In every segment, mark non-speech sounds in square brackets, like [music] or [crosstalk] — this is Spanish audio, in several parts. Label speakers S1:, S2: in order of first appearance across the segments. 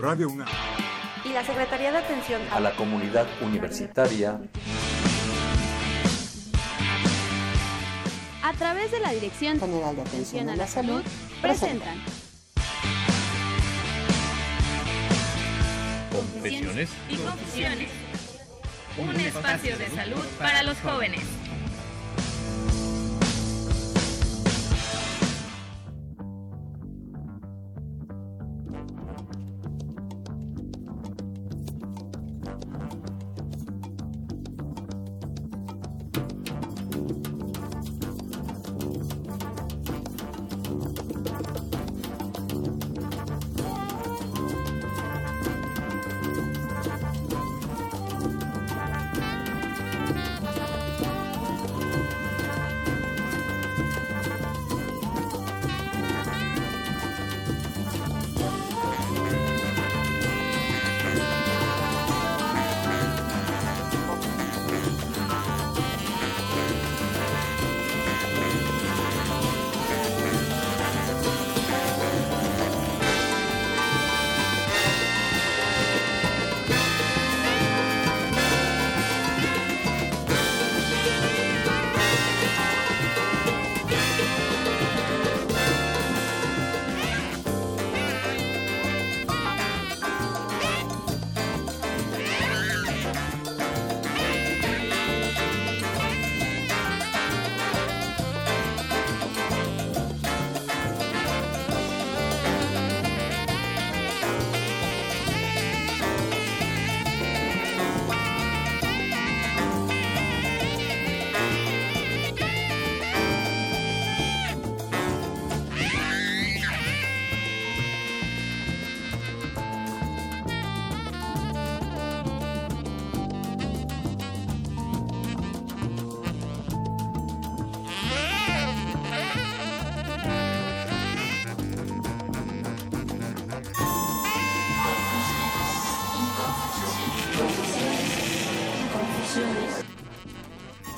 S1: Radio UNAM.
S2: Y la Secretaría de Atención
S3: a la Comunidad Universitaria.
S4: A través de la Dirección
S5: General de Atención a la Salud presentan
S6: Confesiones
S7: y Confusiones, un espacio de salud para los jóvenes.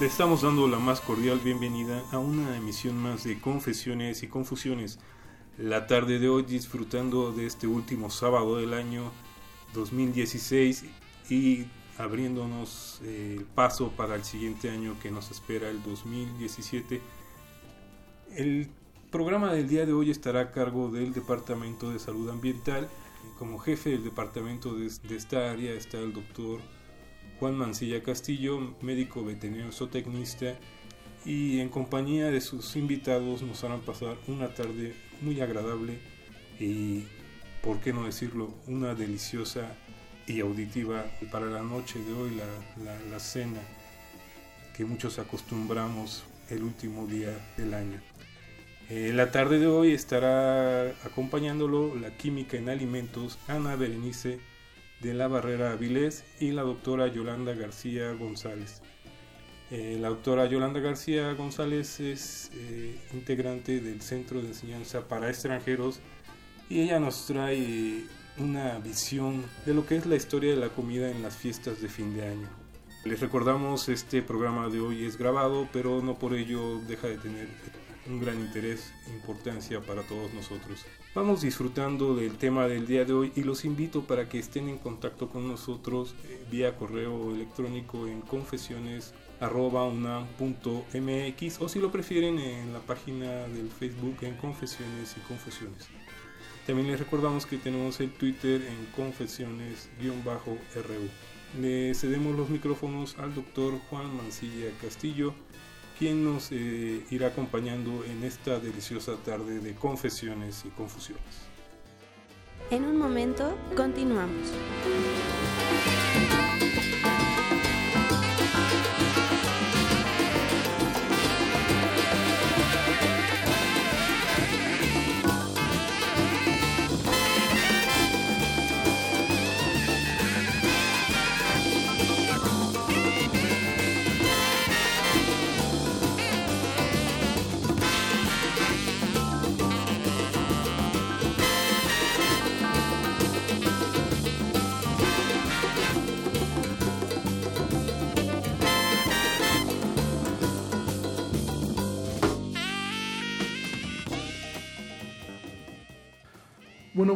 S8: Te estamos dando la más cordial bienvenida a una emisión más de Confesiones y Confusiones. La tarde de hoy disfrutando de este último sábado del año 2016 y abriéndonos eh, el paso para el siguiente año que nos espera el 2017. El programa del día de hoy estará a cargo del Departamento de Salud Ambiental. Como jefe del departamento de, de esta área está el doctor Juan Mancilla Castillo, médico veterinario zootecnista, y en compañía de sus invitados nos harán pasar una tarde muy agradable y, por qué no decirlo, una deliciosa y auditiva para la noche de hoy, la, cena que muchos acostumbramos el último día del año. Eh, la tarde de hoy estará acompañándolo la química en alimentos Ana Berenice de la Barrera Avilés y la doctora Yolanda García González. Eh, la doctora Yolanda García González es eh, integrante del Centro de Enseñanza para Extranjeros y ella nos trae una visión de lo que es la historia de la comida en las fiestas de fin de año. Les recordamos, este programa de hoy es grabado, pero no por ello deja de tener un gran interés e importancia para todos nosotros. Vamos disfrutando del tema del día de hoy y los invito para que estén en contacto con nosotros eh, vía correo electrónico en confesiones.unam.mx o si lo prefieren en la página del Facebook en Confesiones y Confusiones. También les recordamos que tenemos el Twitter en confesiones-ru. Le cedemos los micrófonos al doctor Juan Mancilla Castillo quien nos eh, irá acompañando en esta deliciosa tarde de confesiones y confusiones.
S4: En un momento, continuamos.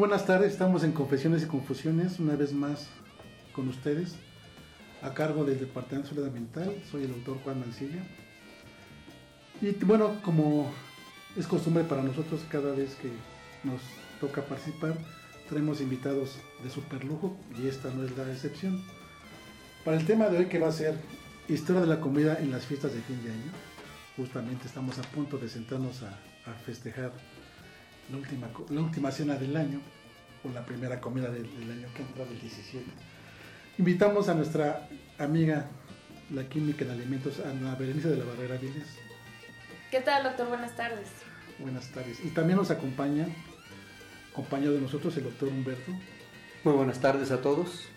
S1: Buenas tardes, estamos en Confesiones y Confusiones, una vez más con ustedes, a cargo del Departamento de Salud Ambiental, soy el doctor Juan Mancilla. Y bueno, como es costumbre para nosotros cada vez que nos toca participar, tenemos invitados de super lujo y esta no es la excepción. Para el tema de hoy que va a ser historia de la comida en las fiestas de fin de año, justamente estamos a punto de sentarnos a festejar la última, la última cena del año, o la primera comida del, del año que entra, del 17. Invitamos a nuestra amiga, la química en alimentos, Ana Berenice de la Barrera Viles.
S6: ¿Qué tal, doctor? Buenas tardes.
S1: Buenas tardes. Y también nos acompaña, acompañado de nosotros, el doctor Humberto.
S3: Muy buenas tardes a todos.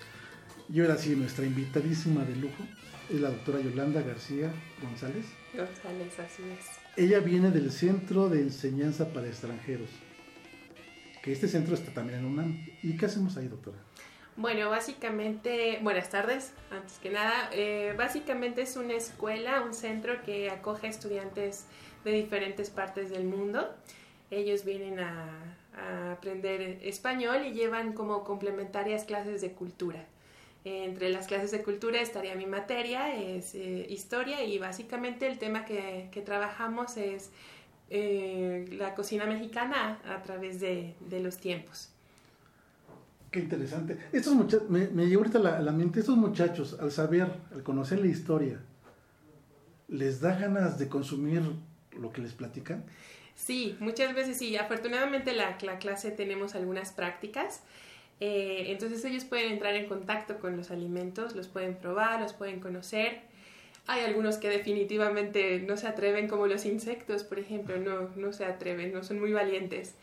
S1: Y ahora sí, nuestra invitadísima de lujo es la doctora Yolanda García González.
S6: González, así es.
S1: Ella viene del Centro de Enseñanza para Extranjeros, que este centro está también en UNAM. ¿Y qué hacemos ahí, doctora?
S6: Bueno, básicamente, buenas tardes, antes que nada. Eh, básicamente es una escuela, un centro que acoge a estudiantes de diferentes partes del mundo. Ellos vienen a, a aprender español y llevan como complementarias clases de cultura. Entre las clases de cultura estaría mi materia, es eh, historia y básicamente el tema que, que trabajamos es eh, la cocina mexicana a través de, de, los tiempos.
S1: Qué interesante. Estos muchachos, me, me llegó ahorita la, mente, estos muchachos al saber, al conocer la historia, ¿les da ganas de consumir lo que les platican?
S6: Sí, muchas veces sí. Afortunadamente la, la clase tenemos algunas prácticas. Eh, entonces ellos pueden entrar en contacto con los alimentos, los pueden probar, los pueden conocer. Hay algunos que definitivamente no se atreven, como los insectos, por ejemplo, no, no se atreven, no son muy valientes.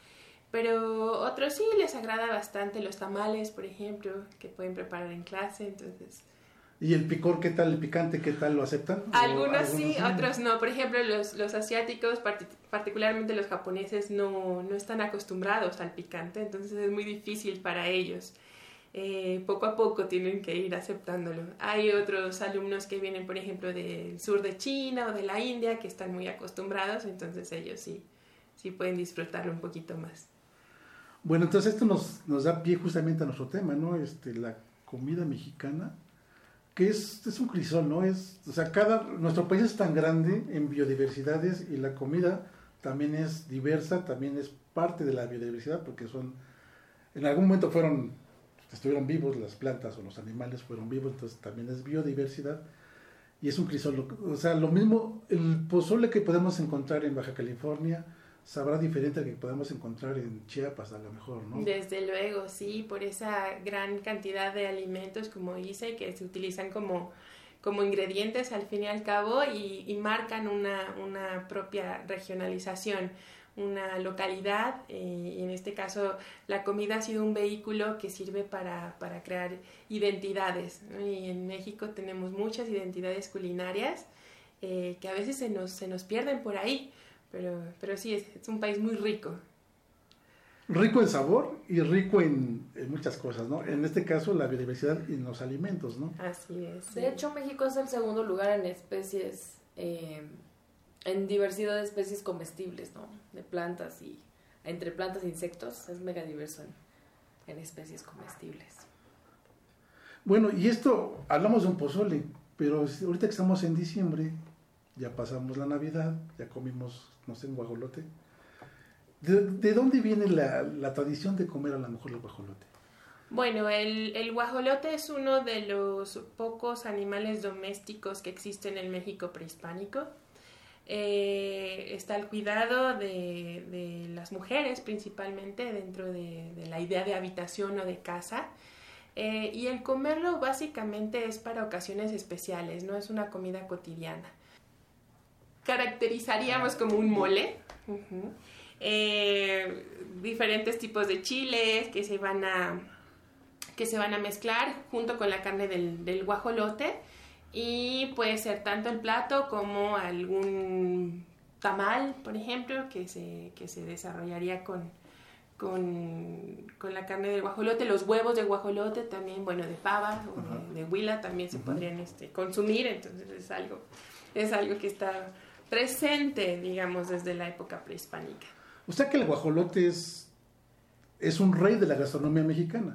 S6: Pero otros sí les agrada bastante los tamales, por ejemplo, que pueden preparar en clase, entonces...
S1: ¿Y el picor qué tal, el picante qué tal, lo aceptan?
S6: Algunos, algunos sí, otros no. Por ejemplo, los, los asiáticos, part particularmente los japoneses, no, no están acostumbrados al picante, entonces es muy difícil para ellos. Eh, poco a poco tienen que ir aceptándolo. Hay otros alumnos que vienen, por ejemplo, del sur de China o de la India, que están muy acostumbrados, entonces ellos sí, sí pueden disfrutarlo un poquito más.
S1: Bueno, entonces esto nos, nos da pie justamente a nuestro tema, ¿no? Este, la comida mexicana que es, es un crisol, ¿no? Es, o sea, cada, nuestro país es tan grande en biodiversidades y la comida también es diversa, también es parte de la biodiversidad porque son, en algún momento fueron, estuvieron vivos, las plantas o los animales fueron vivos, entonces también es biodiversidad y es un crisol. O sea, lo mismo, el pozole que podemos encontrar en Baja California, sabrá diferente al que podemos encontrar en Chiapas a lo mejor, ¿no?
S6: Desde luego, sí, por esa gran cantidad de alimentos, como dice, que se utilizan como, como ingredientes al fin y al cabo y, y marcan una, una, propia regionalización, una localidad. Eh, y en este caso, la comida ha sido un vehículo que sirve para, para crear identidades. Y en México tenemos muchas identidades culinarias eh, que a veces se nos, se nos pierden por ahí. Pero, pero sí, es, es, un país muy rico.
S1: Rico en sabor y rico en, en, muchas cosas, ¿no? En este caso, la biodiversidad y en los alimentos, ¿no?
S6: Así es.
S5: De hecho, México es el segundo lugar en especies, eh, en diversidad de especies comestibles, ¿no? De plantas y entre plantas e insectos, es mega diverso en, en especies comestibles.
S1: Bueno, y esto, hablamos de un pozole, pero ahorita que estamos en diciembre, ya pasamos la Navidad, ya comimos, no sé, un guajolote. ¿De, de dónde viene la, tradición de comer a lo mejor el guajolote?
S6: Bueno, el, guajolote es uno de los pocos animales domésticos que existen en el México prehispánico. Eh, está el cuidado de, las mujeres principalmente dentro de, de, la idea de habitación o de casa. Eh, y el comerlo básicamente es para ocasiones especiales, no es una comida cotidiana caracterizaríamos como un mole. Uh -huh. eh, diferentes tipos de chiles que se van a que se van a mezclar junto con la carne del, del, guajolote y puede ser tanto el plato como algún tamal, por ejemplo, que se, que se desarrollaría con, con, con, la carne del guajolote, los huevos de guajolote también, bueno, de pava o uh -huh. de, de, huila también se uh -huh. podrían este, consumir, entonces es algo, es algo que está presente, digamos, desde la época prehispánica.
S1: O sea que el guajolote es es un rey de la gastronomía mexicana.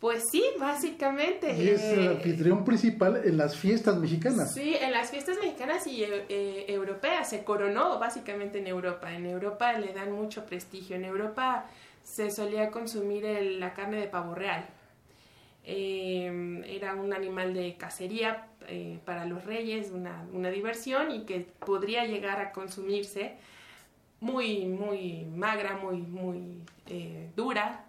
S6: Pues sí, básicamente.
S1: Y es el
S6: eh,
S1: anfitrión principal en las fiestas mexicanas.
S6: Sí, en las fiestas mexicanas y eh, eh, europeas. Se coronó básicamente en Europa. En Europa le dan mucho prestigio. En Europa se solía consumir el- la carne de pavo real. Eh, era un animal de cacería eh, para los reyes, una, una diversión y que podría llegar a consumirse muy, muy magra, muy, muy eh, dura.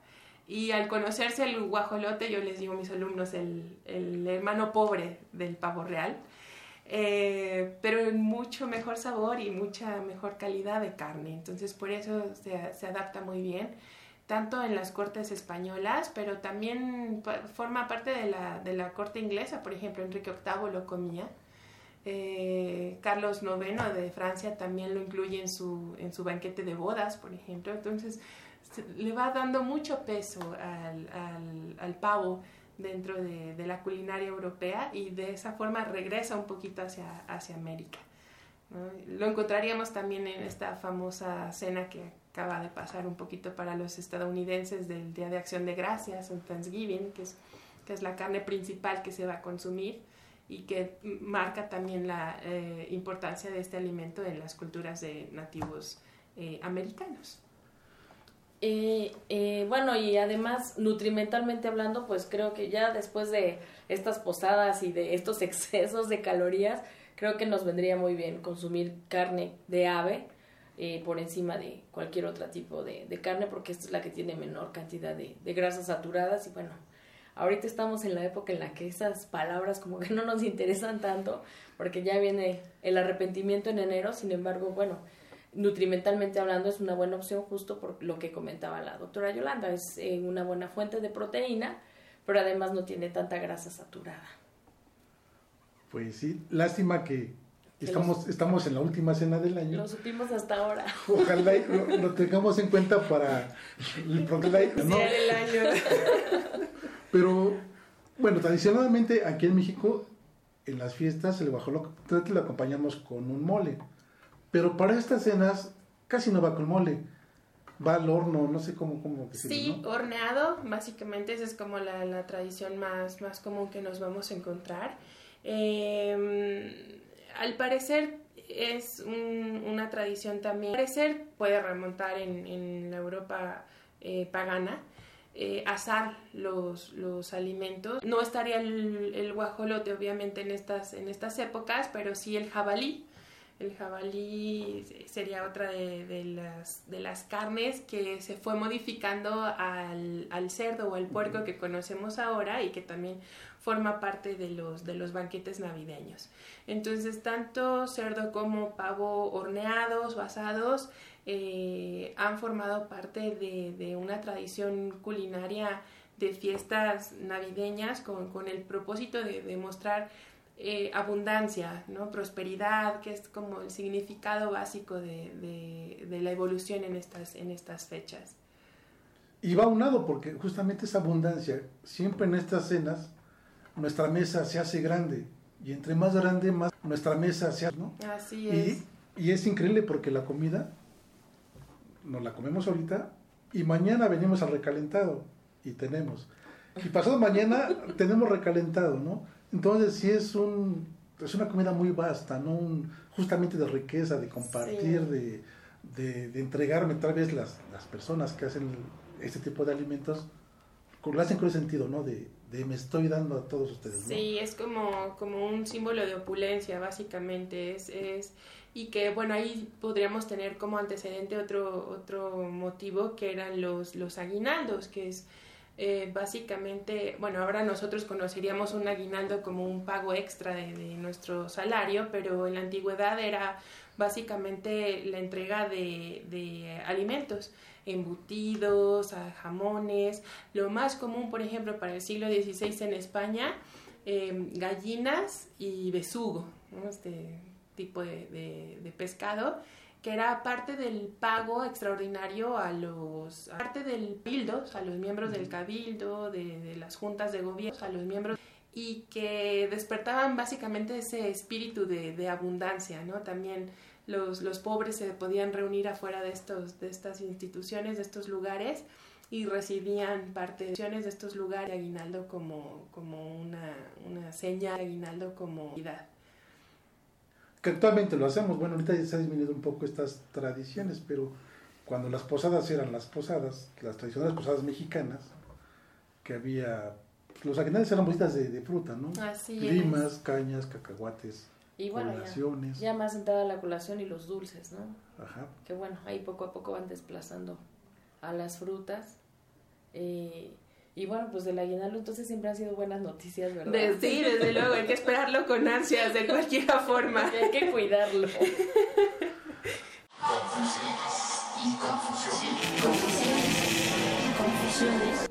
S6: Y al conocerse el guajolote, yo les digo a mis alumnos, el, el hermano pobre del pavo real, eh, pero en mucho mejor sabor y mucha mejor calidad de carne. Entonces por eso se, se adapta muy bien, tanto en las cortes españolas, pero también forma parte de la, de la corte inglesa. Por ejemplo, Enrique VIII lo comía. Eh, Carlos IX de Francia también lo incluye en su, en su banquete de bodas, por ejemplo. Entonces le va dando mucho peso al, al- al pavo dentro de, de la culinaria europea y de esa forma regresa un poquito hacia, hacia América. ¿no? Lo encontraríamos también en esta famosa cena que acaba de pasar un poquito para los estadounidenses del Día de Acción de Gracias, o Thanksgiving, que es, que es la carne principal que se va a consumir y que marca también la eh, importancia de este alimento en las culturas de nativos eh, americanos.
S5: Bueno, y además, nutrimentalmente hablando, pues creo que ya después de estas posadas y de estos [laughs] excesos de calorías, creo que nos vendría muy bien consumir carne de ave eh, por encima de cualquier otro tipo de, carne, porque esta es la que tiene menor cantidad de, grasas saturadas. Y bueno, ahorita estamos en la época en la que esas palabras como que no nos interesan tanto, porque ya viene el arrepentimiento en enero, sin embargo, bueno, nutrimentalmente hablando es una buena opción justo por lo que comentaba la doctora Yolanda, es eh, una buena fuente de proteína, pero además no tiene tanta grasa saturada.
S1: Pues sí, lástima Que estamos, estamos en la última cena del año.
S5: Lo supimos hasta ahora.
S1: Ojalá y lo, lo tengamos en cuenta para el próximo año, ¿no?
S6: Del año.
S1: Pero, bueno, tradicionalmente aquí en México, en las fiestas, el guajolote lo acompañamos con un mole. Pero para estas cenas casi no va con mole. Va al horno, no sé cómo, cómo decirlo,
S6: Sí,
S1: ¿no?
S6: horneado, básicamente esa es como la, la tradición más, más común que nos vamos a encontrar. Eh, al parecer es un- una tradición también, al parecer puede remontar en, la Europa eh, pagana, eh, asar los, los alimentos. No estaría el, el guajolote obviamente en estas, en estas épocas, pero sí el jabalí. El jabalí sería otra de, de las, de las carnes que se fue modificando al, al cerdo o al puerco que conocemos ahora y que también forma parte de los, de los banquetes navideños. Entonces, tanto cerdo como pavo horneados o asados eh, han formado parte de, de una tradición culinaria de fiestas navideñas con, con el propósito de, de mostrar eh, abundancia, ¿no? prosperidad, que es como el significado básico de, de- de la evolución en estas, en estas fechas.
S1: Y va unado porque justamente esa abundancia, siempre en estas cenas, nuestra mesa se hace grande. Y entre más grande, más nuestra mesa se hace, ¿no?
S6: Así es.
S1: Y, y es increíble porque la comida nos la comemos ahorita y mañana venimos al recalentado y tenemos. Y pasado mañana [laughs] tenemos recalentado, ¿no? Entonces sí es un es una comida muy vasta, ¿no? Un- justamente de riqueza, de compartir,
S5: Sí.
S1: de, de, de entregarme tal vez las, las personas que hacen este tipo de alimentos, lo hacen con el sentido, ¿no? De, de me estoy dando a todos ustedes, ¿no?
S6: Sí, es como, como un símbolo de opulencia, básicamente. Es, es, y que, bueno, ahí podríamos tener como antecedente otro, otro motivo que eran los, los aguinaldos, que es eh, básicamente, bueno, ahora nosotros conoceríamos un aguinaldo como un pago extra de, nuestro salario, pero en la antigüedad era básicamente la entrega de, de alimentos, embutidos, jamones. Lo más común, por ejemplo, para el siglo XVI en España, eh, gallinas y besugo, ¿no? este tipo de pescado, que era parte del pago extraordinario a los, parte del cabildo, a los miembros del cabildo, de, de las juntas de gobierno, a los miembros y que despertaban básicamente ese espíritu de, de abundancia, ¿no? También los, los pobres se podían reunir afuera de, estos, de estas instituciones, de estos lugares, y residían parte de estos lugares de aguinaldo como, como una, una seña de aguinaldo como unidad.
S1: Que actualmente lo hacemos, bueno, ahorita ya se han disminuido un poco estas tradiciones, pero cuando las posadas eran las posadas, las tradicionales posadas mexicanas, que había, los aguinaldos eran bolitas de, de fruta, ¿no?
S5: Así
S1: Limas,
S5: es.
S1: cañas, cacahuates,
S5: Y bueno, ya,
S1: colaciones.
S5: ya más entrada la colación y los dulces, ¿no?
S1: Ajá.
S5: Que bueno, ahí poco a poco van desplazando a las frutas. Eh, y bueno, pues del aguinaldo entonces siempre han sido buenas noticias, ¿verdad?
S6: De- sí, desde luego, hay que esperarlo con ansias de cualquier [laughs] forma.
S5: hay que cuidarlo.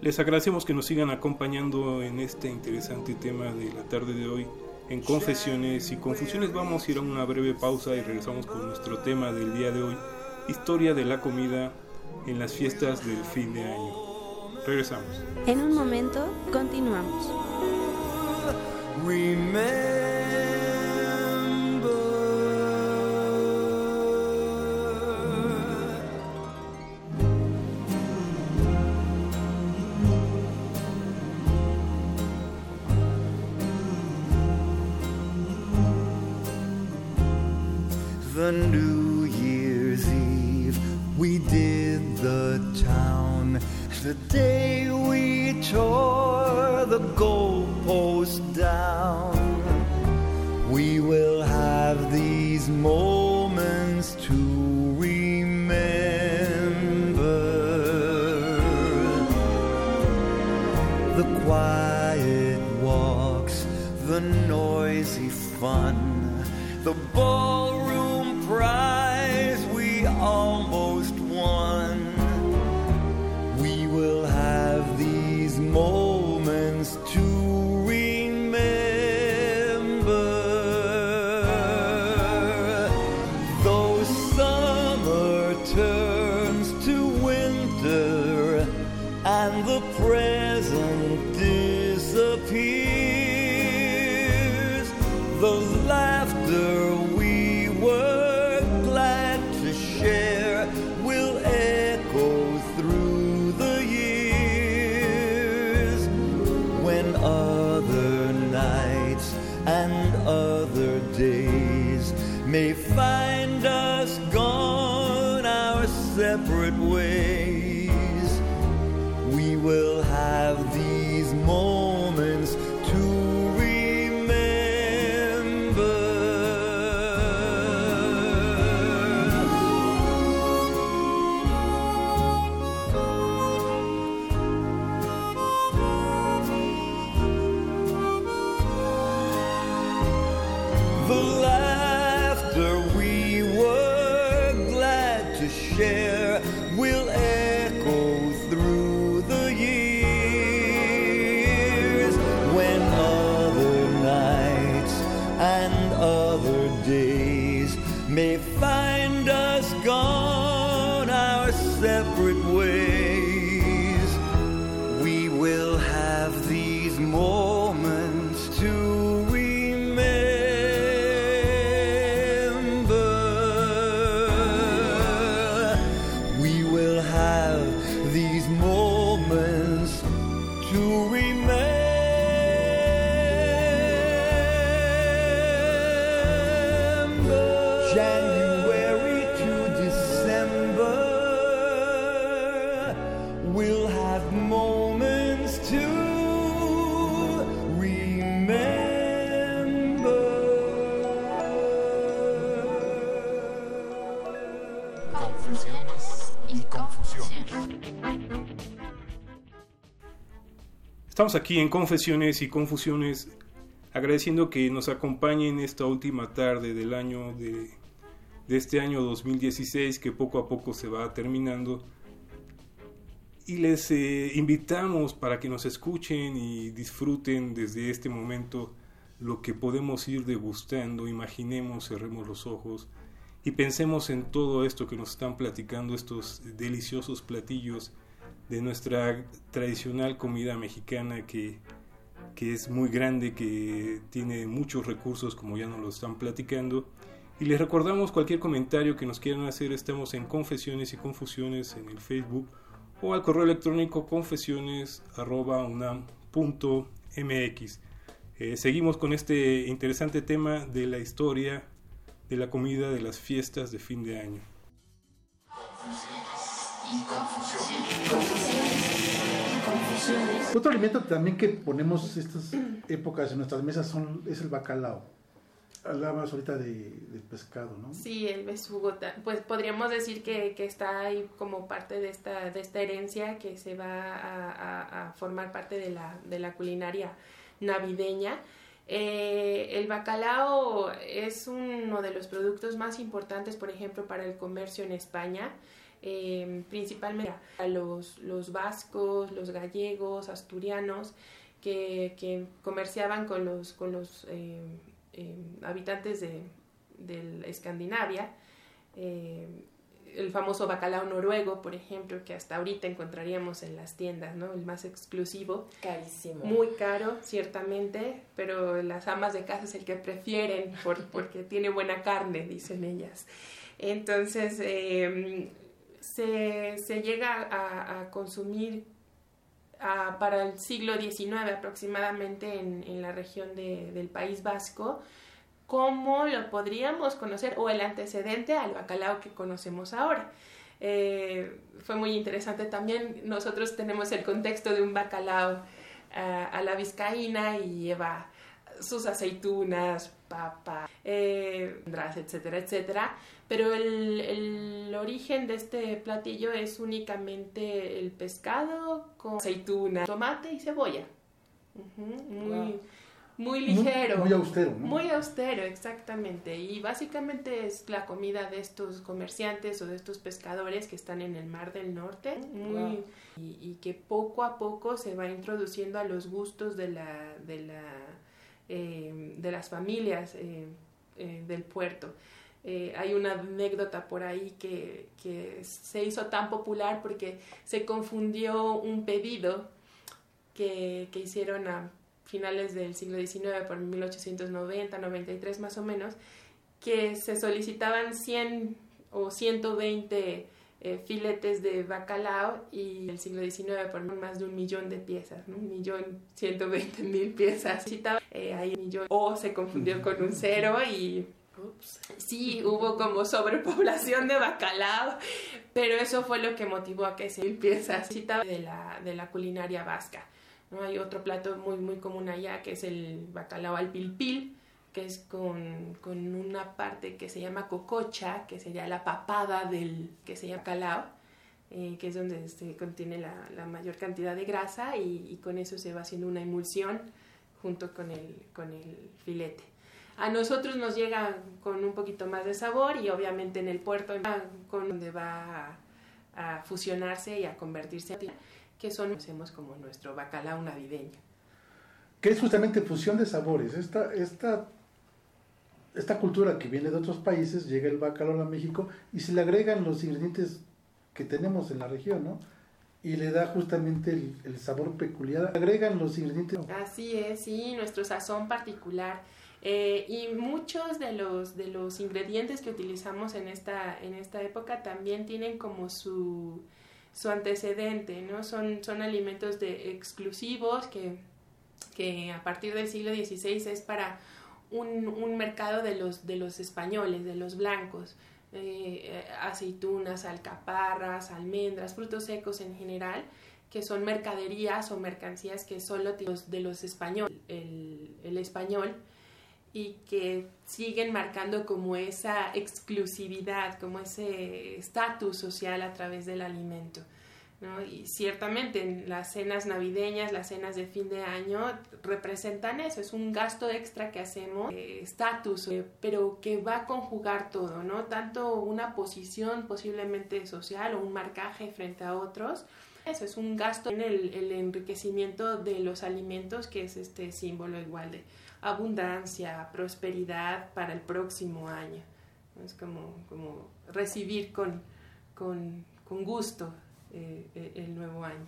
S8: Les agradecemos que nos sigan acompañando en este interesante tema de la tarde de hoy. En Confesiones y Confusiones vamos a ir a una breve pausa y regresamos con nuestro tema del día de hoy, historia de la comida en las fiestas del fin de año. Regresamos.
S4: En un momento, continuamos.
S9: The New The day The laughter
S8: Estamos aquí en Confesiones y Confusiones, agradeciendo que nos acompañen esta última tarde del año de, este año 2016 que poco a poco se va terminando. Y les eh, invitamos para que nos escuchen y disfruten desde este momento lo que podemos ir degustando. Imaginemos, cerremos los ojos y pensemos en todo esto que nos están platicando, estos deliciosos platillos de nuestra tradicional comida mexicana que, que es muy grande, que tiene muchos recursos como ya nos lo están platicando. Y les recordamos cualquier comentario que nos quieran hacer, estamos en Confesiones y Confusiones en el Facebook o al correo electrónico confesiones.unam.mx. Eh, seguimos con este interesante tema de la historia de la comida de las fiestas de fin de año.
S1: Otro alimento también que ponemos estas épocas en nuestras mesas son, es el bacalao. Hablabas ahorita de, del pescado, ¿no?
S6: Sí, el besugo, pues podríamos decir que, que está ahí como parte de esta, de esta herencia que se va a formar parte de la, de la culinaria navideña. Eh, el bacalao es uno de los productos más importantes, por ejemplo, para el comercio en España, eh, principalmente a los, los vascos, los gallegos, asturianos, que, que comerciaban con los, con los eh, eh, habitantes de, de Escandinavia. El famoso bacalao noruego, por ejemplo, que hasta ahorita encontraríamos en las tiendas, ¿no? El más exclusivo.
S5: Carísimo.
S6: Muy caro, ciertamente, pero las amas de casa es el que prefieren por- [laughs] porque tiene buena carne, dicen ellas. Entonces, eh, se, llega a, consumir para el siglo XIX aproximadamente en, la región de- del País Vasco, como lo podríamos conocer o el antecedente al bacalao que conocemos ahora. Eh, fue muy interesante también, nosotros tenemos el contexto de un bacalao ah, a la vizcaína y lleva sus aceitunas, papa, eh, etcétera, etcétera. Pero el, el origen de este platillo es únicamente el pescado con aceituna, tomate y cebolla. Muy,
S1: Wow.
S6: muy ligero.
S1: Muy, muy austero, ¿no?
S6: Muy austero, exactamente. Y básicamente es la comida de estos comerciantes o de estos pescadores que están en el Mar del Norte. Muy,
S5: Wow.
S6: y, y que poco a poco se va introduciendo a los gustos de, la, de, la, eh, de las familias eh, eh, del puerto. Eh, hay una anécdota por ahí que, que se hizo tan popular porque se confundió un pedido que, que hicieron a finales del siglo XIX, por 1890, 93 más o menos, que se solicitaban 100 o 120 eh, filetes de bacalao y en el siglo XIX por más de un millón de piezas, ¿no? un millón 120 mil piezas. Eh, ahí un millón, o se confundió con un cero y
S5: Ups.
S6: Sí, hubo como sobrepoblación de bacalao, pero eso fue lo que motivó a que se empieza a de la, de la culinaria vasca. ¿no? Hay otro plato muy, muy común allá que es el bacalao al pilpil, que es con, con una parte que se llama cococha, que sería la papada del que se llama bacalao, eh, que es donde se contiene la, la mayor cantidad de grasa y, y con eso se va haciendo una emulsión junto con el, con el filete. A nosotros nos llega con un poquito más de sabor y obviamente en el puerto con donde va a, a fusionarse y a convertirse que son conocemos como nuestro bacalao navideño.
S1: que es justamente fusión de sabores. Esta, esta, esta cultura que viene de otros países, llega el bacalao a México y se le agregan los ingredientes que tenemos en la región, ¿no? Y le da justamente el, el sabor peculiar. Agregan los ingredientes.
S6: Así es, sí, nuestro sazón particular. Eh, y muchos de los, de los ingredientes que utilizamos en esta, en esta época también tienen como su, su antecedente, ¿no? Son, son alimentos de, exclusivos que, que a partir del siglo XVI es para un, un mercado de los, de los españoles, de los blancos. Eh, aceitunas, alcaparras, almendras, frutos secos en general, que son mercaderías o mercancías que solo los, de los españoles, el, el español, y que siguen marcando como esa exclusividad, como ese estatus social a través del alimento. ¿no? Y ciertamente en las cenas navideñas, las cenas de fin de año representan eso, es un gasto extra que hacemos, estatus, eh, pero que va a conjugar todo, ¿no? Tanto una posición posiblemente social o un marcaje frente a otros, eso es un gasto en el, el enriquecimiento de los alimentos, que es este símbolo igual de abundancia, prosperidad para el próximo año. Es como, como recibir con, con, con gusto eh, el nuevo año.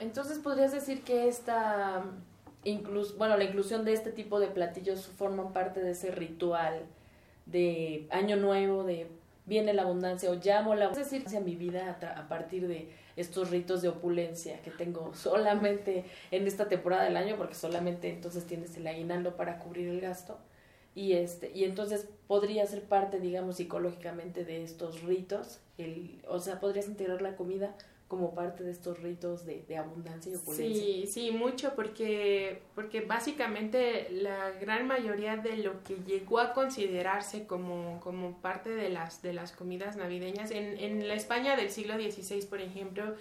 S5: Entonces podrías decir que esta inclus bueno, la inclusión de este tipo de platillos forman parte de ese ritual de año nuevo, de viene la abundancia o llamo la decir, hacia mi vida a, a partir de estos ritos de opulencia que tengo [laughs] solamente en esta temporada del año, porque solamente entonces tienes el aguinaldo para cubrir el gasto. Y, este, y entonces podría ser parte, digamos, psicológicamente de estos ritos, el, o sea, podrías integrar la comida como parte de estos ritos de, de abundancia y opulencia.
S6: Sí, sí, mucho, porque, porque básicamente la gran mayoría de lo que llegó a considerarse como, como parte de las, de las comidas navideñas, en, en la España del siglo XVI, por ejemplo,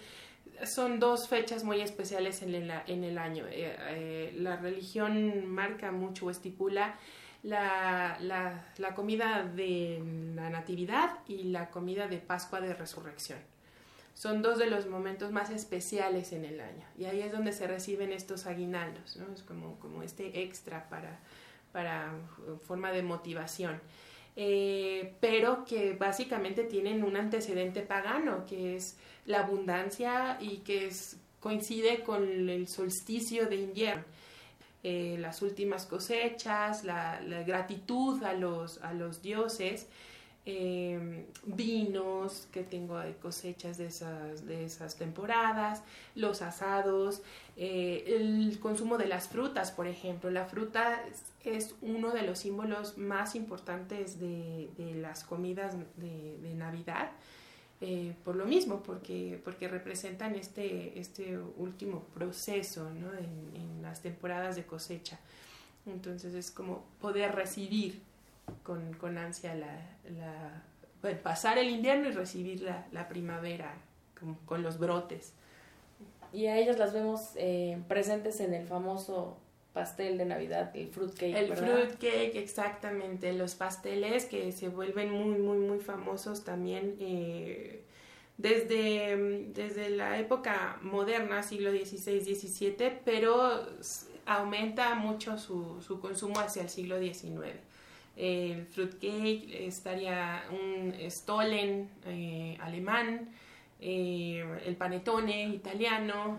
S6: son dos fechas muy especiales en el, en el año. Eh, eh, la religión marca mucho estipula la, la, la comida de la Natividad y la comida de Pascua de Resurrección son dos de los momentos más especiales en el año. Y ahí es donde se reciben estos aguinaldos, ¿no? Es como, como este extra para, para uh, forma de motivación. Eh, pero que básicamente tienen un antecedente pagano, que es la abundancia y que coincide con el solsticio de invierno. Eh, las últimas cosechas, la, la gratitud a los, a los dioses, eh, vinos que tengo de cosechas de esas, de esas temporadas, los asados, eh, el consumo de las frutas, por ejemplo. La fruta es, uno de los símbolos más importantes de, las comidas de, Navidad. Eh, por lo mismo, porque, porque representan este, este último proceso en las temporadas de cosecha. Entonces es como poder recibir con, con ansia la, la bueno, pasar el invierno y recibir la, la primavera con, con, los brotes.
S5: Y a ellas las vemos eh, presentes en el famoso pastel de Navidad, el fruit cake.
S6: El
S5: ¿verdad?
S6: fruit cake, exactamente. Los pasteles que se vuelven muy, muy, muy famosos también eh, desde, desde la época moderna, siglo XVI, XVII, pero aumenta mucho su, su consumo hacia el siglo XIX el fruitcake, estaría un stollen eh, alemán, eh, el panettone italiano,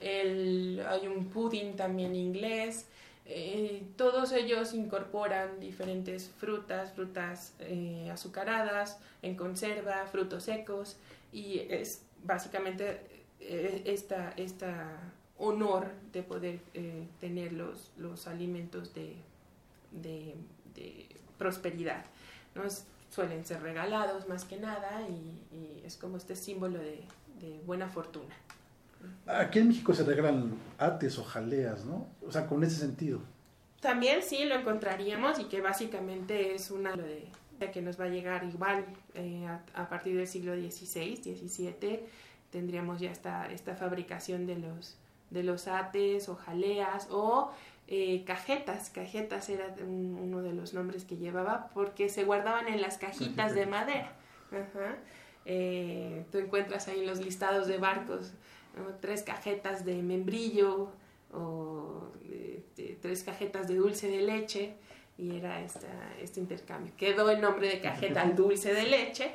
S6: el, hay un pudding también inglés. Eh, todos ellos incorporan diferentes frutas, frutas eh, azucaradas, en conserva, frutos secos y es básicamente eh, esta, esta honor de poder tener los, los alimentos de, de, de prosperidad. ¿no? Suelen ser regalados más que nada y, y es como este símbolo de, de, buena fortuna.
S1: Aquí en México se regalan ates o jaleas, ¿no? O sea, con ese sentido.
S6: También sí lo encontraríamos y que básicamente es una de, de que nos va a llegar igual eh, a, a, partir del siglo XVI, XVII, tendríamos ya esta, esta fabricación de los, de los ates o jaleas o eh, cajetas. Cajetas era un, uno de los nombres que llevaba porque se guardaban en las cajitas de madera. Eh, tú encuentras ahí los listados de barcos, tres cajetas de membrillo o eh, tres cajetas de dulce de leche y era este intercambio. Quedó el nombre de cajeta dulce de leche,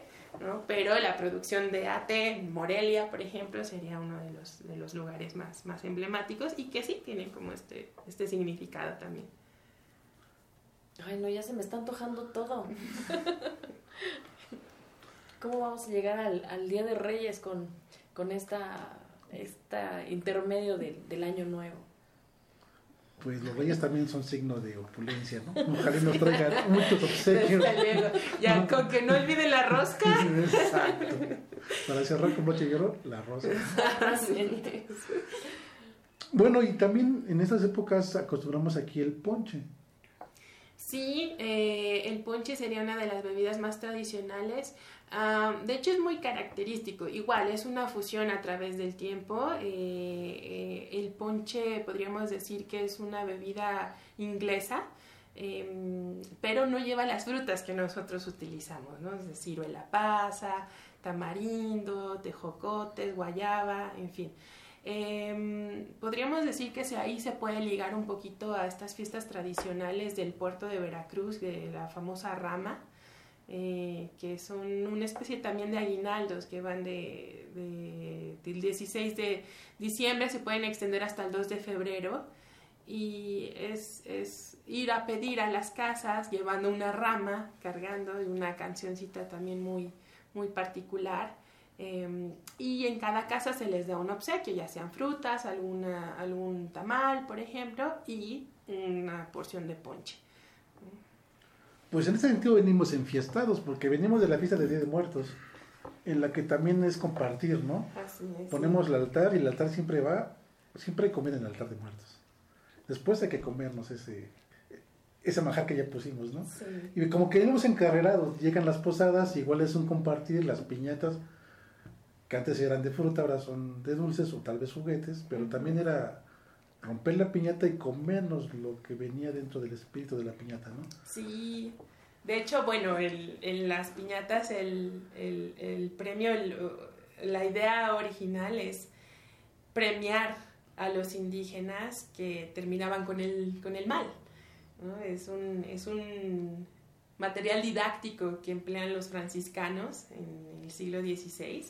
S6: pero la producción de ate en Morelia, por ejemplo, sería uno de los, de los lugares más, más emblemáticos y que sí tienen como este, este significado también.
S5: Ay, no, ya se me está antojando todo. ¿Cómo vamos a llegar al, al Día de Reyes con, con esta, esta intermedio de, del año nuevo?
S1: Pues los reyes también son signo de opulencia, ¿no? Ojalá nos traigan muchos obsequios.
S6: Ya, [laughs] con que no olvide la rosca.
S1: Exacto. Para cerrar con broche de oro, la rosca. bueno, y también en estas épocas acostumbramos aquí el ponche.
S6: Sí, eh, el ponche sería una de las bebidas más tradicionales. Uh, de hecho es muy característico, igual es una fusión a través del tiempo. Eh, eh, el ponche podríamos decir que es una bebida inglesa, eh, pero no lleva las frutas que nosotros utilizamos, ¿no? es decir, ciruela pasa, tamarindo, tejocotes, guayaba, en fin. Eh, podríamos decir que ahí se puede ligar un poquito a estas fiestas tradicionales del puerto de Veracruz, de la famosa rama, eh, que son una especie también de aguinaldos que van de, de, del 16 de diciembre, se pueden extender hasta el 2 de febrero y es, es ir a pedir a las casas llevando una rama, cargando una cancioncita también muy, muy particular. Eh, y en cada casa se les da un obsequio, ya sean frutas, alguna, algún tamal, por ejemplo, y una porción de ponche.
S1: Pues en ese sentido venimos enfiestados, porque venimos de la fiesta del Día de Muertos, en la que también es compartir, ¿no?
S6: Así es.
S1: Ponemos el altar y el altar siempre va, siempre hay comida en el altar de muertos. Después hay que comernos ese, ese manjar que ya pusimos, ¿no?
S6: Sí.
S1: Y como que venimos encarrerados, llegan las posadas, igual es un compartir, las piñatas, que antes eran de fruta, ahora son de dulces o tal vez juguetes, pero también era romper la piñata y comernos lo que venía dentro del espíritu de la piñata, ¿no?
S6: Sí, de hecho, bueno, el- en las piñatas el, el- el premio, la idea original es premiar a los indígenas que terminaban con el, con el mal. ¿no? Es, un, es un material didáctico que emplean los franciscanos en el siglo XVI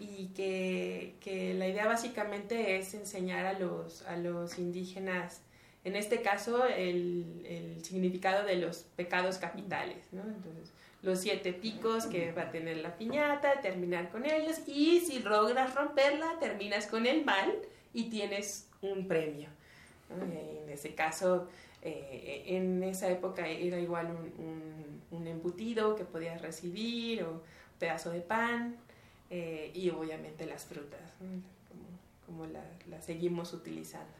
S6: y que, que la idea básicamente es enseñar a los, a los indígenas en este caso el, el significado de los pecados capitales, ¿no? Entonces, los siete picos que va a tener la piñata, terminar con ellos, y si logras romperla, terminas con el mal y tienes un premio. ¿no? En ese caso, eh, en esa época era igual un, un- un embutido que podías recibir, o pedazo de pan, eh, y obviamente las frutas, como, como la- las seguimos utilizando.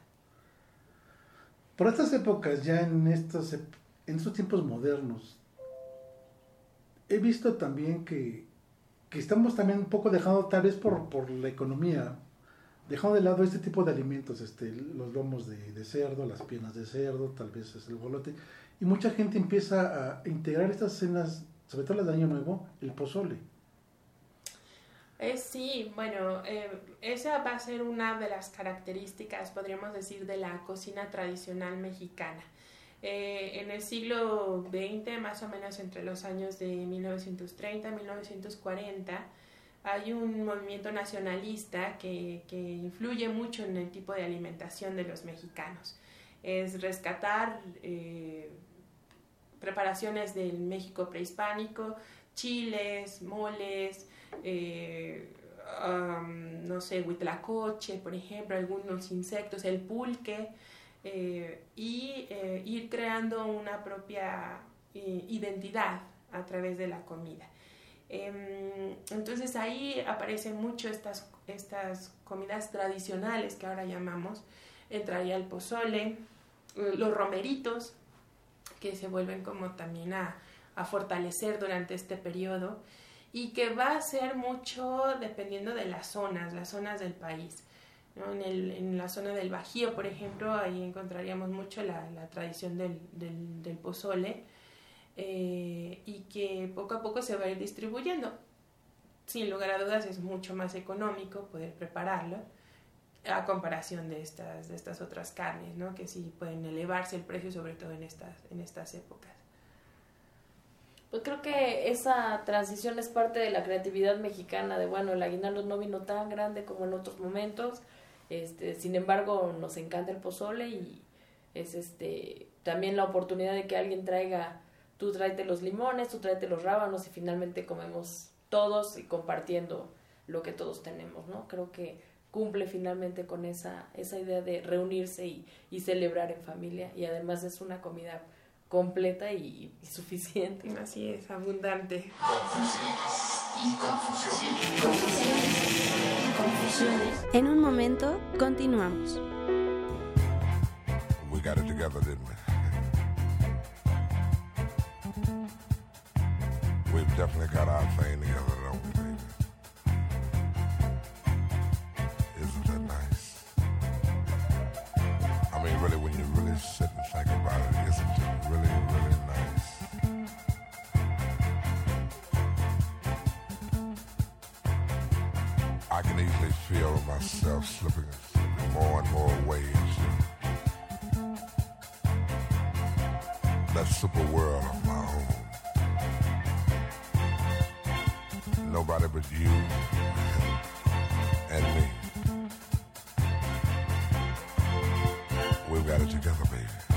S1: Por estas épocas, ya en estos, en estos tiempos modernos, he visto también que, que estamos también un poco dejando, tal vez por, por la economía, dejando de lado este tipo de alimentos, este, los lomos de, de cerdo, las piernas de cerdo, tal vez es el bolote, y mucha gente empieza a integrar estas cenas, sobre todo las de Año Nuevo, el pozole.
S6: Eh, sí, bueno, eh, esa va a ser una de las características, podríamos decir, de la cocina tradicional mexicana. Eh, en el siglo XX, más o menos entre los años de 1930 y 1940, hay un movimiento nacionalista que, que influye mucho en el tipo de alimentación de los mexicanos. Es rescatar eh, preparaciones del México prehispánico, chiles, moles, eh, no sé, huitlacoche, por ejemplo, algunos insectos, el pulque, eh, y eh, ir creando una propia identidad a través de la comida. Em, entonces ahí aparecen mucho estas, estas comidas tradicionales que ahora llamamos, entraría el pozole, los romeritos, que se vuelven como también a, a fortalecer durante este periodo y que va a ser mucho dependiendo de las zonas, las zonas del país. ¿no? En, el- en la zona del Bajío, por ejemplo, ahí encontraríamos mucho la, la tradición del, del- del pozole eh, y que poco a poco se va a ir distribuyendo. Sin lugar a dudas es mucho más económico poder prepararlo a comparación de estas, de estas otras carnes, ¿no? que sí pueden elevarse el precio, sobre todo en estas, en estas épocas.
S5: Pues creo que esa transición es parte de la creatividad mexicana, de bueno, el aguinaldo no vino tan grande como en otros momentos, este, sin embargo nos encanta el pozole y es este también la oportunidad de que alguien traiga, tú tráete los limones, tú tráete los rábanos y finalmente comemos todos y compartiendo lo que todos tenemos, ¿no? Creo que cumple finalmente con esa, esa idea de reunirse y, y celebrar en familia y además es una comida completa y, y suficiente.
S6: Así es, abundante.
S4: En un momento, continuamos.
S10: We got it together, didn't we? We've definitely got our thing together, We've got it together, baby.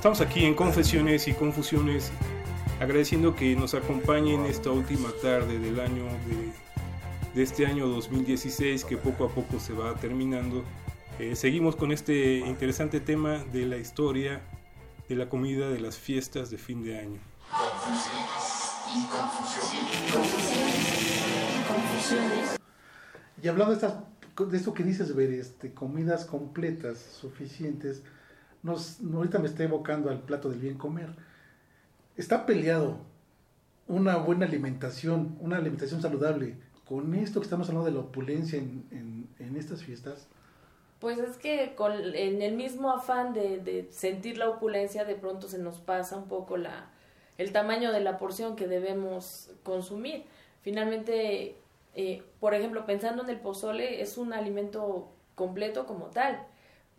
S8: Estamos aquí en Confesiones y Confusiones, agradeciendo que nos acompañen esta última tarde del año de, de este año 2016 que poco a poco se va terminando. Eh, seguimos con este interesante tema de la historia de la comida de las fiestas de fin de año.
S1: Y hablando de, estas, de esto que dices, ver, este, comidas completas, suficientes, nos, ahorita me está evocando al plato del bien comer. Está peleado una buena alimentación, una alimentación saludable, con esto que estamos hablando de la opulencia en, estas fiestas.
S5: Pues es que con, en el mismo afán de, de sentir la opulencia, de pronto se nos pasa un poco la, el tamaño de la porción que debemos consumir. Finalmente, eh, por ejemplo, pensando en el pozole, es un alimento completo como tal,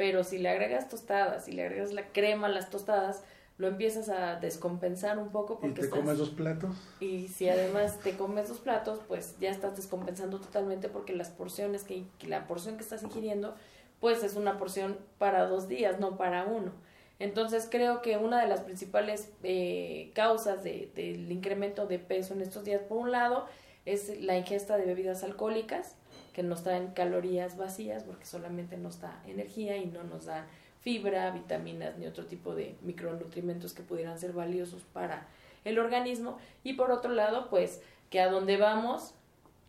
S5: pero si le agregas tostadas, si le agregas la crema a las tostadas, lo empiezas a descompensar un poco
S1: ¿Y
S5: porque
S1: te
S5: estás-
S1: comes dos platos?
S5: y si además te comes dos platos, pues ya estás descompensando totalmente porque las porciones que, que la porción que estás ingiriendo, pues es una porción para dos días, no para uno. Entonces creo que una de las principales eh, causas de- del incremento de peso en estos días, por un lado, es la ingesta de bebidas alcohólicas que nos traen calorías vacías porque solamente nos da energía y no nos da fibra, vitaminas ni otro tipo de micronutrientes que pudieran ser valiosos para el organismo y por otro lado pues que a donde vamos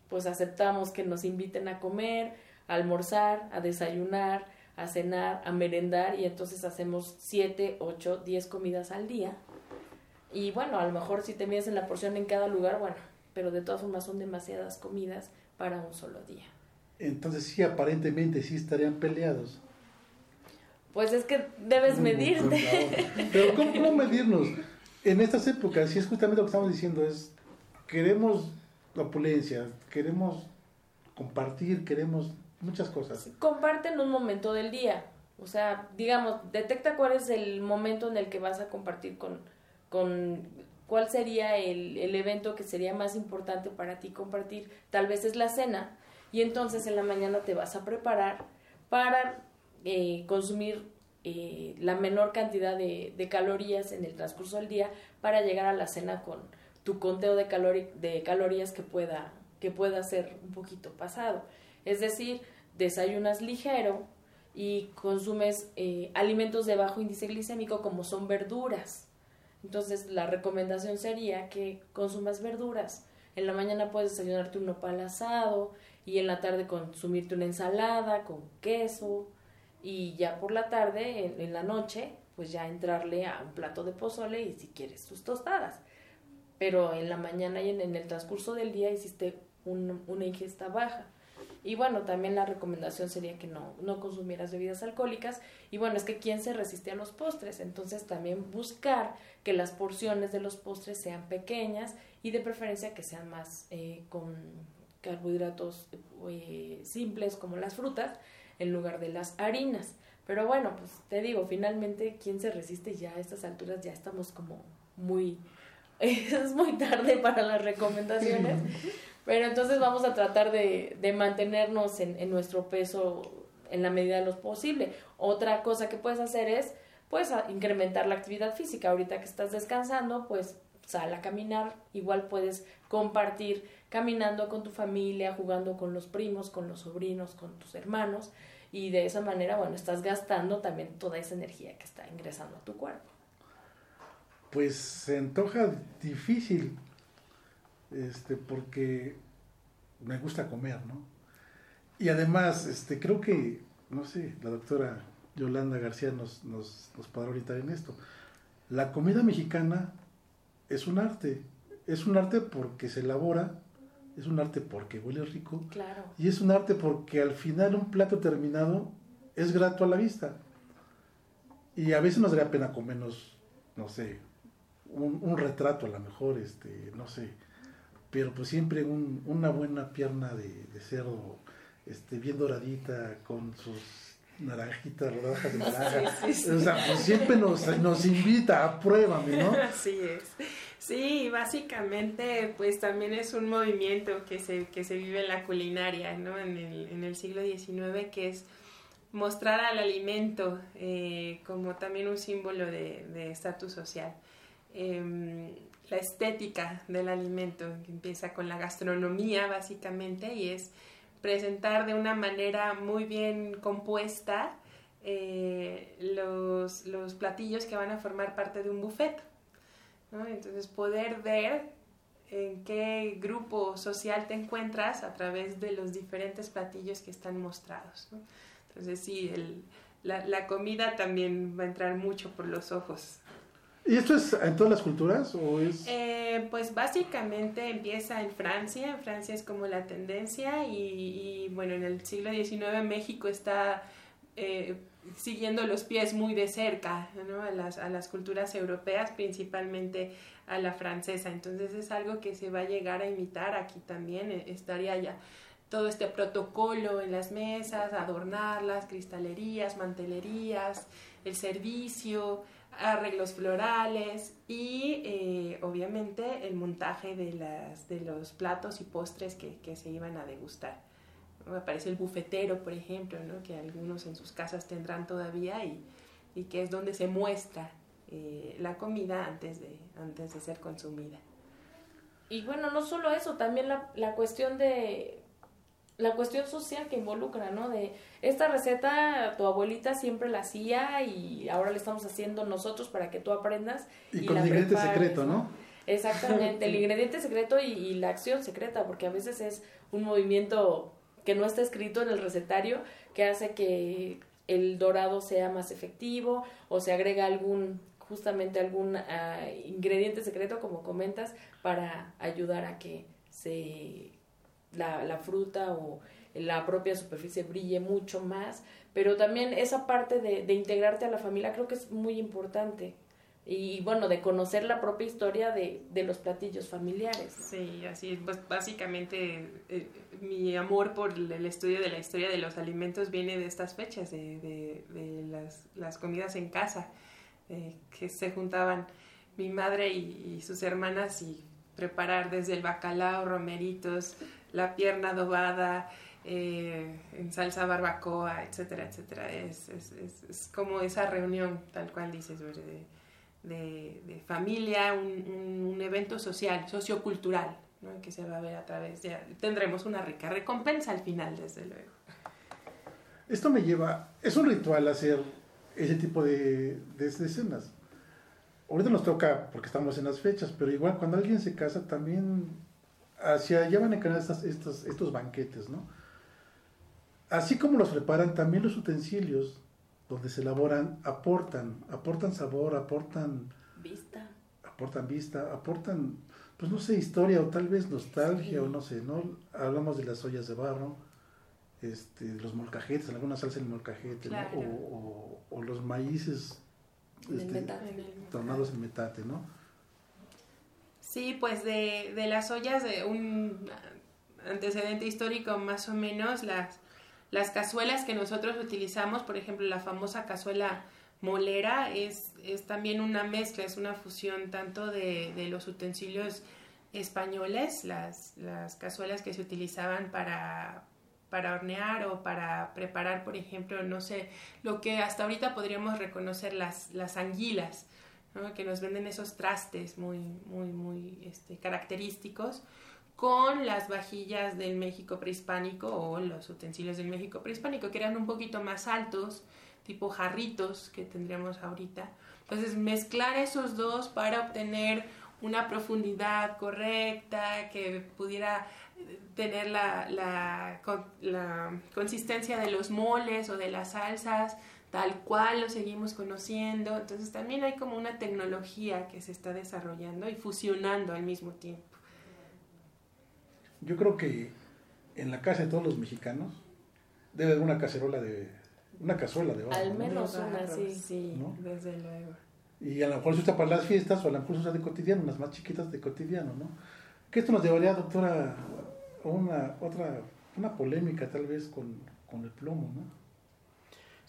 S5: pues aceptamos que nos inviten a comer, a almorzar, a desayunar, a cenar, a merendar y entonces hacemos 7, 8, 10 comidas al día. Y bueno, a lo mejor si te mides en la porción en cada lugar, bueno, pero de todas formas son demasiadas comidas para un solo día.
S1: Entonces sí, aparentemente sí estarían peleados.
S5: Pues es que debes medirte.
S1: Pero ¿cómo, ¿cómo, [laughs] medirnos? En estas épocas, si es justamente lo que estamos diciendo, es queremos la opulencia, queremos compartir, queremos muchas cosas.
S5: Comparte en un momento del día. O sea, digamos, detecta cuál es el momento en el que vas a compartir con, con cuál sería el, el evento que sería más importante para ti compartir. Tal vez es la cena y entonces en la mañana te vas a preparar para eh, consumir eh, la menor cantidad de, calorías en el transcurso del día para llegar a la cena con tu conteo de, de calorías que pueda, que pueda ser un poquito pasado. Es decir, desayunas ligero y consumes eh, alimentos de bajo índice glicémico como son verduras. Entonces la recomendación sería que consumas verduras. En la mañana puedes desayunarte un nopal asado y en la tarde consumirte una ensalada con queso y ya por la tarde, en, la noche, pues ya entrarle a un plato de pozole y si quieres tus tostadas. Pero en la mañana y en, en el transcurso del día hiciste un, una ingesta baja. Y bueno, también la recomendación sería que no, no consumieras bebidas alcohólicas. Y bueno, es que quién se resiste a los postres. Entonces también buscar que las porciones de los postres sean pequeñas y de preferencia que sean más eh, con carbohidratos eh, simples como las frutas en lugar de las harinas. Pero bueno, pues te digo, finalmente, ¿quién se resiste ya a estas alturas? Ya estamos como muy... [laughs] es muy tarde para las recomendaciones. [laughs] Pero entonces vamos a tratar de, de mantenernos en, en, nuestro peso en la medida de lo posible. Otra cosa que puedes hacer es, pues, incrementar la actividad física. Ahorita que estás descansando, pues, sal a caminar. Igual puedes compartir caminando con tu familia, jugando con los primos, con los sobrinos, con tus hermanos. Y de esa manera, bueno, estás gastando también toda esa energía que está ingresando a tu cuerpo.
S1: Pues se antoja difícil este, porque me gusta comer, ¿no? Y además, este, creo que, no sé, la doctora Yolanda García nos, nos, nos podrá orientar en esto. La comida mexicana es un arte, es un arte porque se elabora, es un arte porque huele rico,
S5: claro.
S1: y es un arte porque al final un plato terminado es grato a la vista. Y a veces nos daría pena comernos, no sé, un, un retrato a lo mejor, este, no sé, pero pues siempre un, una buena pierna de, de, cerdo, este, bien doradita, con sus naranjitas, rodajas de naranja. Sí, sí, sí. O sea, pues siempre nos, nos invita a pruébame, ¿no? [laughs]
S6: Así es. Sí, básicamente, pues también es un movimiento que se, que se vive en la culinaria, ¿no? En el, en el siglo XIX, que es mostrar al alimento eh, como también un símbolo de estatus social. Eh, la estética del alimento, que empieza con la gastronomía básicamente y es presentar de una manera muy bien compuesta eh, los, los, platillos que van a formar parte de un buffet. ¿no? Entonces poder ver en qué grupo social te encuentras a través de los diferentes platillos que están mostrados. ¿no? Entonces sí, el, la, la comida también va a entrar mucho por los ojos
S1: ¿Y esto es en todas las culturas o es...?
S6: Eh, pues básicamente empieza en Francia, en Francia es como la tendencia y, bueno, en el siglo XIX México está eh, siguiendo los pies muy de cerca ¿no? a, las, a las culturas europeas, principalmente a la francesa, entonces es algo que se va a llegar a imitar aquí también, eh, estaría ya todo este protocolo en las mesas, adornarlas, cristalerías, mantelerías, el servicio, arreglos florales y eh, obviamente el montaje de, las, de los platos y postres que, que se iban a degustar. Aparece el bufetero, por ejemplo, ¿no? que algunos en sus casas tendrán todavía y, y que es donde se muestra eh, la comida antes de, antes de ser consumida.
S5: Y bueno, no solo eso, también la, la cuestión de la cuestión social que involucra, ¿no? De esta receta tu abuelita siempre la hacía y ahora la estamos haciendo nosotros para que tú aprendas.
S1: Y, y con el ingrediente secreto, ¿no?
S5: Exactamente, el [laughs] ingrediente secreto y, y, la acción secreta, porque a veces es un movimiento que no está escrito en el recetario que hace que el dorado sea más efectivo o se agrega algún justamente algún uh, ingrediente secreto como comentas para ayudar a que se la, la fruta o la propia superficie brille mucho más pero también esa parte de, de integrarte a la familia creo que es muy importante y bueno, de conocer la propia historia de, de los platillos familiares.
S6: Sí, así pues básicamente eh, mi amor por el estudio de la historia de los alimentos viene de estas fechas, de, de, las, las, comidas en casa, eh, que se juntaban mi madre y, sus hermanas y preparar desde el bacalao, romeritos, la pierna adobada, eh, en salsa barbacoa, etcétera, etcétera. Es, es, es, es, como esa reunión, tal cual dices, ¿verdad? de, de familia, un, un, evento social, sociocultural, ¿no? que se va a ver a través de... Tendremos una rica recompensa al final, desde luego.
S1: Esto me lleva... Es un ritual hacer ese tipo de, de, de escenas. Ahorita nos toca porque estamos en las fechas, pero igual cuando alguien se casa también hacia allá van a encarar estas, estos, estos banquetes, ¿no? Así como los preparan, también los utensilios donde se elaboran aportan, aportan sabor, aportan
S5: vista,
S1: aportan vista, aportan, pues no sé, historia o tal vez nostalgia sí. o no sé, ¿no? Hablamos de las ollas de barro, este, los molcajetes, algunas salsa en molcajete, claro. ¿no? o, o, o, los maíces este, tornados en metate, ¿no?
S6: Sí, pues de, de las ollas de un antecedente histórico más o menos, las las cazuelas que nosotros utilizamos, por ejemplo, la famosa cazuela molera, es, es también una mezcla, es una fusión tanto de, de los utensilios españoles, las, las, cazuelas que se utilizaban para, para hornear o para preparar, por ejemplo, no sé, lo que hasta ahorita podríamos reconocer las, las anguilas, ¿no? que nos venden esos trastes muy, muy, muy este, característicos con las vajillas del México prehispánico o los utensilios del México prehispánico, que eran un poquito más altos, tipo jarritos que tendríamos ahorita. Entonces, mezclar esos dos para obtener una profundidad correcta, que pudiera tener la, la, la, consistencia de los moles o de las salsas, tal cual lo seguimos conociendo. Entonces, también hay como una tecnología que se está desarrollando y fusionando al mismo tiempo.
S1: Yo creo que en la casa de todos los mexicanos debe haber una cacerola de una cazuela de barro.
S5: Al menos ¿no? una, sí, sí, ¿no? desde luego.
S1: Y a lo mejor se usa para las fiestas o a lo mejor se usa de cotidiano, unas más chiquitas de cotidiano, ¿no? Que esto nos llevaría, doctora, a una otra una polémica tal vez con, con el plomo, ¿no?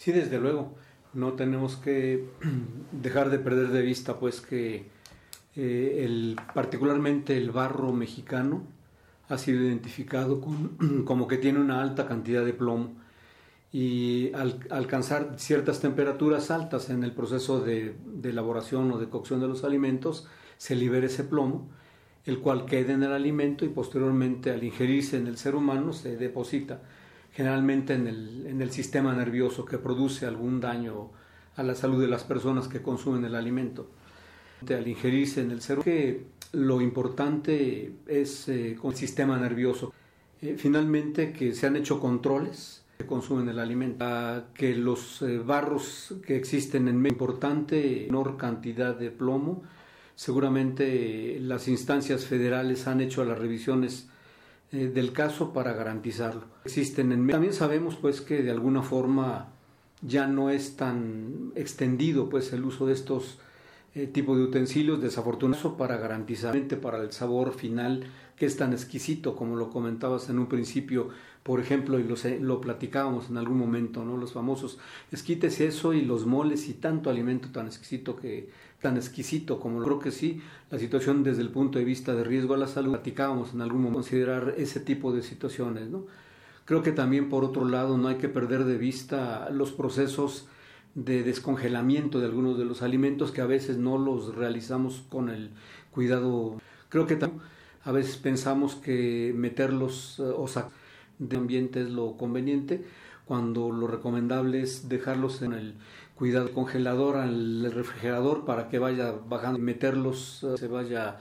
S3: Sí, desde luego. No tenemos que [clears throat] dejar de perder de vista, pues, que eh, particularmente el barro mexicano ha sido identificado con, [clears throat] como que tiene una alta cantidad de plomo y al alcanzar ciertas temperaturas altas en el proceso de, elaboración o de cocción de los alimentos, se libera ese plomo, el cual queda en el alimento y posteriormente al ingerirse en el ser humano se deposita generalmente en el, en el sistema nervioso que produce algún daño a la salud de las personas que consumen el alimento. Al ingerirse en el ser que lo importante es eh, con el sistema nervioso. Eh, finalmente, que se han hecho controles que consumen el alimento, que los eh, barros que existen en importante menor cantidad de plomo, seguramente las instancias federales han hecho las revisiones eh, del caso para garantizarlo. Existen en también sabemos pues que de alguna forma ya no es tan extendido pues el uso de estos eh, tipo de utensilios desafortunado para garantizar para el sabor final que es tan exquisito como lo comentabas en un principio. Por ejemplo y lo, lo platicábamos en algún momento no los famosos esquites eso y los moles y tanto alimento tan exquisito que tan exquisito como lo creo que sí la situación desde el punto de vista de riesgo a la salud platicábamos en algún momento considerar ese tipo de situaciones no creo que también por otro lado no hay que perder de vista los procesos de descongelamiento de algunos de los alimentos que a veces no los realizamos con el cuidado. Creo que también a veces pensamos que meterlos o sacar de ambiente es lo conveniente, cuando lo recomendable es dejarlos en el cuidado congelador, al refrigerador para que vaya bajando, meterlos, se vaya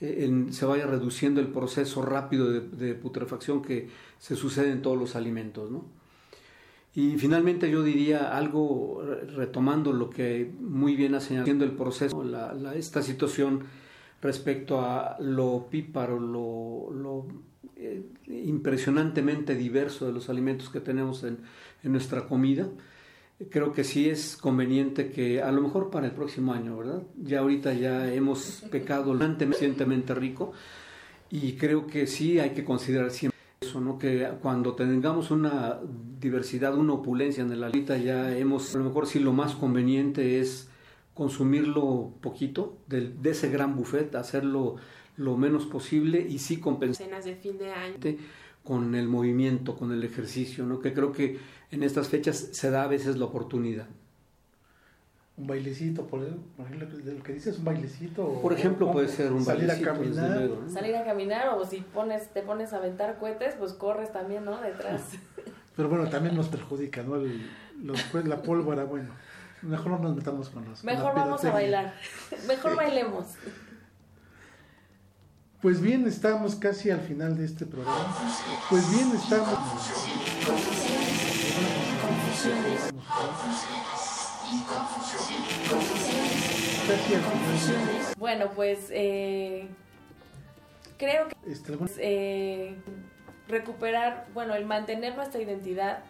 S3: eh, se vaya reduciendo el proceso rápido de, putrefacción que se sucede en todos los alimentos, ¿no? Y finalmente yo diría algo re- retomando lo que muy bien ha señalado el proceso, la- esta situación respecto a lo píparo, lo, lo, eh, impresionantemente diverso de los alimentos que tenemos en, en nuestra comida. Creo que sí es conveniente que a lo mejor para el próximo año, ¿verdad? Ya ahorita ya hemos pecado suficientemente rico y creo que sí hay que considerar siempre eso, ¿no? Que cuando tengamos una diversidad, una opulencia en el ahorita ya hemos, a lo mejor sí lo más conveniente es consumirlo poquito del- de, ese gran buffet, hacerlo lo menos posible y sí compensar
S6: Cenas de fin de año.
S3: con el movimiento, con el ejercicio, ¿no? Que creo que en estas fechas se da a veces la oportunidad.
S1: Un bailecito, por por ejemplo, lo que dices, un bailecito. o-
S3: Por ejemplo,
S1: o
S3: puede ser un
S1: salir
S3: bailecito,
S1: a
S3: desde
S1: caminar.
S3: luego, ¿no?
S5: Salir a caminar o si pones, te pones a aventar cohetes, pues corres también, ¿no? Detrás. [laughs]
S1: Pero bueno, también nos perjudica, ¿no? El- los- pues, la pólvora, bueno. Mejor no nos metamos con los. con
S5: Mejor vamos a bailar. [laughs] Mejor bailemos.
S1: Pues bien, estamos casi al final de este programa. Pues bien, estamos. Al final.
S5: Bueno, pues eh, creo que eh, recuperar, bueno, el mantener nuestra identidad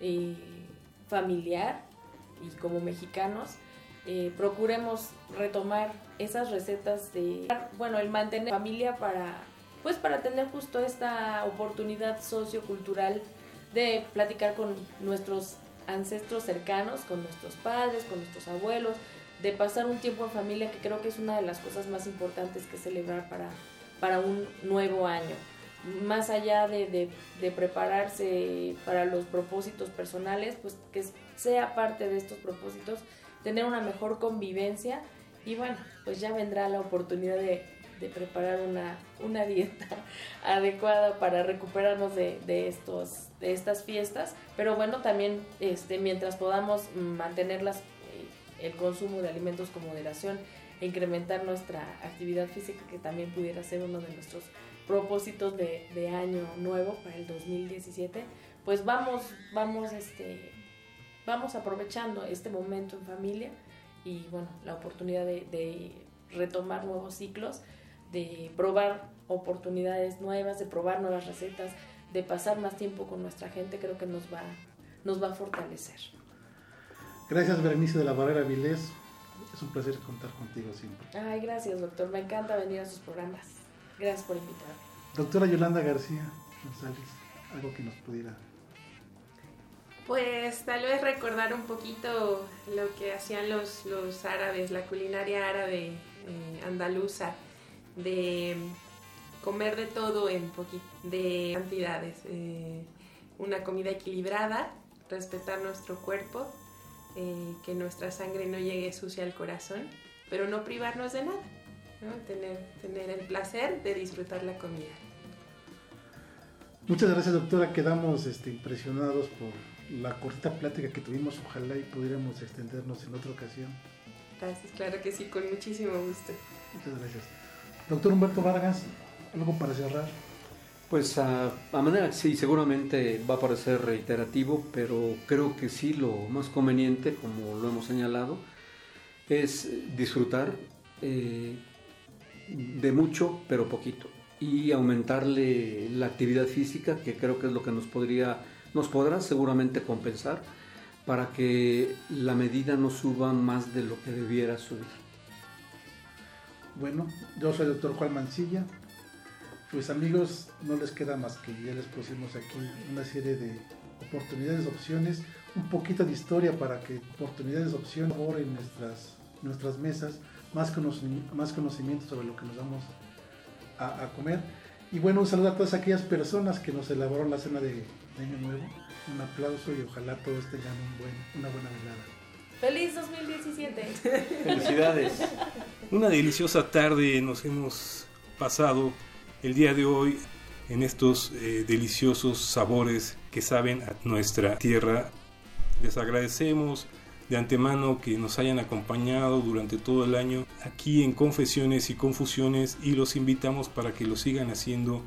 S5: eh, familiar y como mexicanos, eh, procuremos retomar esas recetas de, bueno, el mantener familia para, pues para tener justo esta oportunidad sociocultural de platicar con nuestros ancestros cercanos, con nuestros padres, con nuestros abuelos, de pasar un tiempo en familia que creo que es una de las cosas más importantes que celebrar para, para un nuevo año. Más allá de, de- de prepararse para los propósitos personales, pues que sea parte de estos propósitos, tener una mejor convivencia y bueno, pues ya vendrá la oportunidad de, de preparar una, una dieta [laughs] adecuada para recuperarnos de, de estos, de estas fiestas, pero bueno, también este, mientras podamos mantenerlas, eh, el consumo de alimentos con moderación e incrementar nuestra actividad física, que también pudiera ser uno de nuestros propósitos de, de año nuevo para el 2017, pues vamos, vamos, este, vamos aprovechando este momento en familia y bueno, la oportunidad de, de retomar nuevos ciclos, de probar oportunidades nuevas, de probar nuevas recetas, de pasar más tiempo con nuestra gente, creo que nos va, nos va a fortalecer.
S1: Gracias, Berenice de la Barrera Vilés. Es un placer contar contigo siempre.
S5: Ay, gracias doctor, me encanta venir a sus programas. Gracias por invitarme.
S1: Doctora Yolanda García González, algo que nos pudiera.
S6: Pues tal vez recordar un poquito lo que hacían los, los árabes, la culinaria árabe eh, andaluza, de comer de todo en de cantidades, eh, una comida equilibrada, respetar nuestro cuerpo, eh, que nuestra sangre no llegue sucia al corazón, pero no privarnos de nada, ¿no? tener, tener el placer de disfrutar la comida.
S1: Muchas gracias, doctora. Quedamos este, impresionados por la corta plática que tuvimos. Ojalá y pudiéramos extendernos en otra ocasión.
S6: Gracias, claro que sí, con muchísimo gusto.
S1: Muchas gracias. Doctor Humberto Vargas, algo para cerrar.
S3: Pues a, a manera, sí, seguramente va a parecer reiterativo, pero creo que sí lo más conveniente, como lo hemos señalado, es disfrutar eh, de mucho, pero poquito, y aumentarle la actividad física, que creo que es lo que nos podría, nos podrá seguramente compensar para que la medida no suba más de lo que debiera subir.
S1: Bueno, yo soy el doctor Juan Mancilla. Pues amigos, no les queda más que ya les pusimos aquí una serie de oportunidades, opciones, un poquito de historia para que oportunidades, opciones, en nuestras, nuestras mesas, más, conocimiento, más sobre lo que nos vamos a, comer. Y bueno, un saludo a todas aquellas personas que nos elaboraron la cena de, Año Nuevo. Un aplauso y ojalá todos tengan un una buena velada.
S5: ¡Feliz 2017!
S3: Felicidades.
S8: Una deliciosa tarde nos hemos pasado el día de hoy en estos eh, deliciosos sabores que saben a nuestra tierra. Les agradecemos de antemano que nos hayan acompañado durante todo el año aquí en Confesiones y Confusiones y los invitamos para que lo sigan haciendo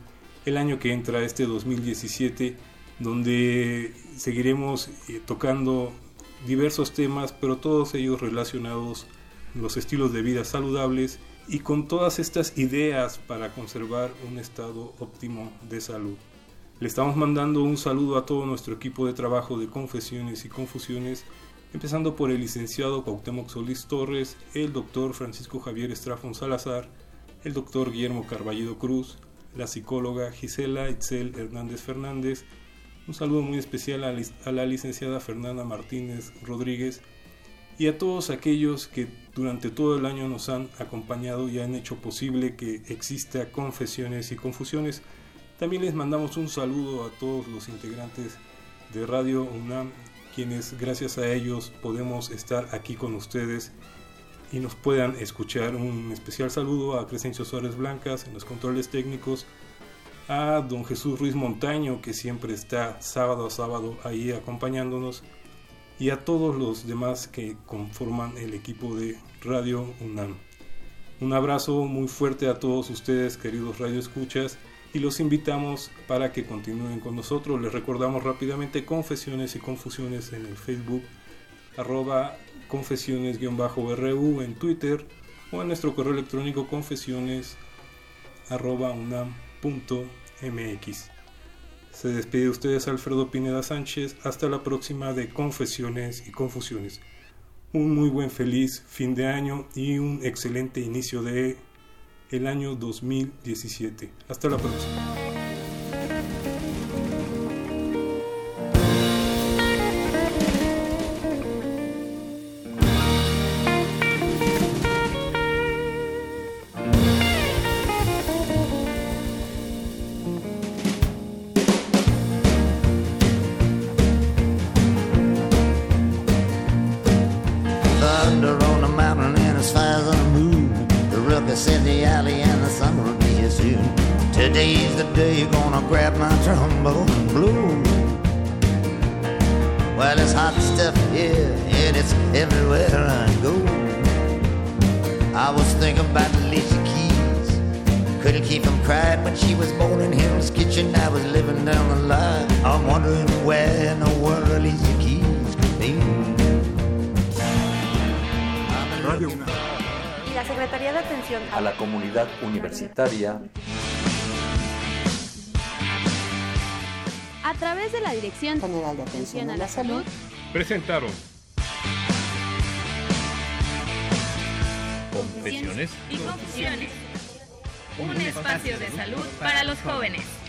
S8: el año que entra, este 2017, donde seguiremos eh, tocando diversos temas, pero todos ellos relacionados los estilos de vida saludables y con todas estas ideas para conservar un estado óptimo de salud. Le estamos mandando un saludo a todo nuestro equipo de trabajo de confesiones y confusiones, empezando por el licenciado Cuauhtémoc Solís Torres, el doctor Francisco Javier Estrafón Salazar, el doctor Guillermo Carballido Cruz, la psicóloga Gisela Itzel Hernández Fernández, un saludo muy especial a la licenciada Fernanda Martínez Rodríguez y a todos aquellos que durante todo el año nos han acompañado y han hecho posible que exista confesiones y confusiones. También les mandamos un saludo a todos los integrantes de Radio UNAM, quienes gracias a ellos podemos estar aquí con ustedes y nos puedan escuchar. Un especial saludo a Crescencio Suárez Blancas en los controles técnicos, a don Jesús Ruiz Montaño, que siempre está sábado a sábado ahí acompañándonos, y a todos los demás que conforman el equipo de Radio UNAM. Un abrazo muy fuerte a todos ustedes, queridos Radio Escuchas, y los invitamos para que continúen con nosotros. Les recordamos rápidamente Confesiones y Confusiones en el Facebook, arroba confesiones-ru en Twitter o en nuestro correo electrónico confesiones arroba unam.mx. Se despide de ustedes Alfredo Pineda Sánchez. Hasta la próxima de Confesiones y Confusiones. Un muy buen feliz fin de año y un excelente inicio de el año 2017. Hasta la próxima.
S4: General de Atención a la Salud,
S8: Presentaron
S7: Confesiones y confusiones. Un espacio de salud para los jóvenes.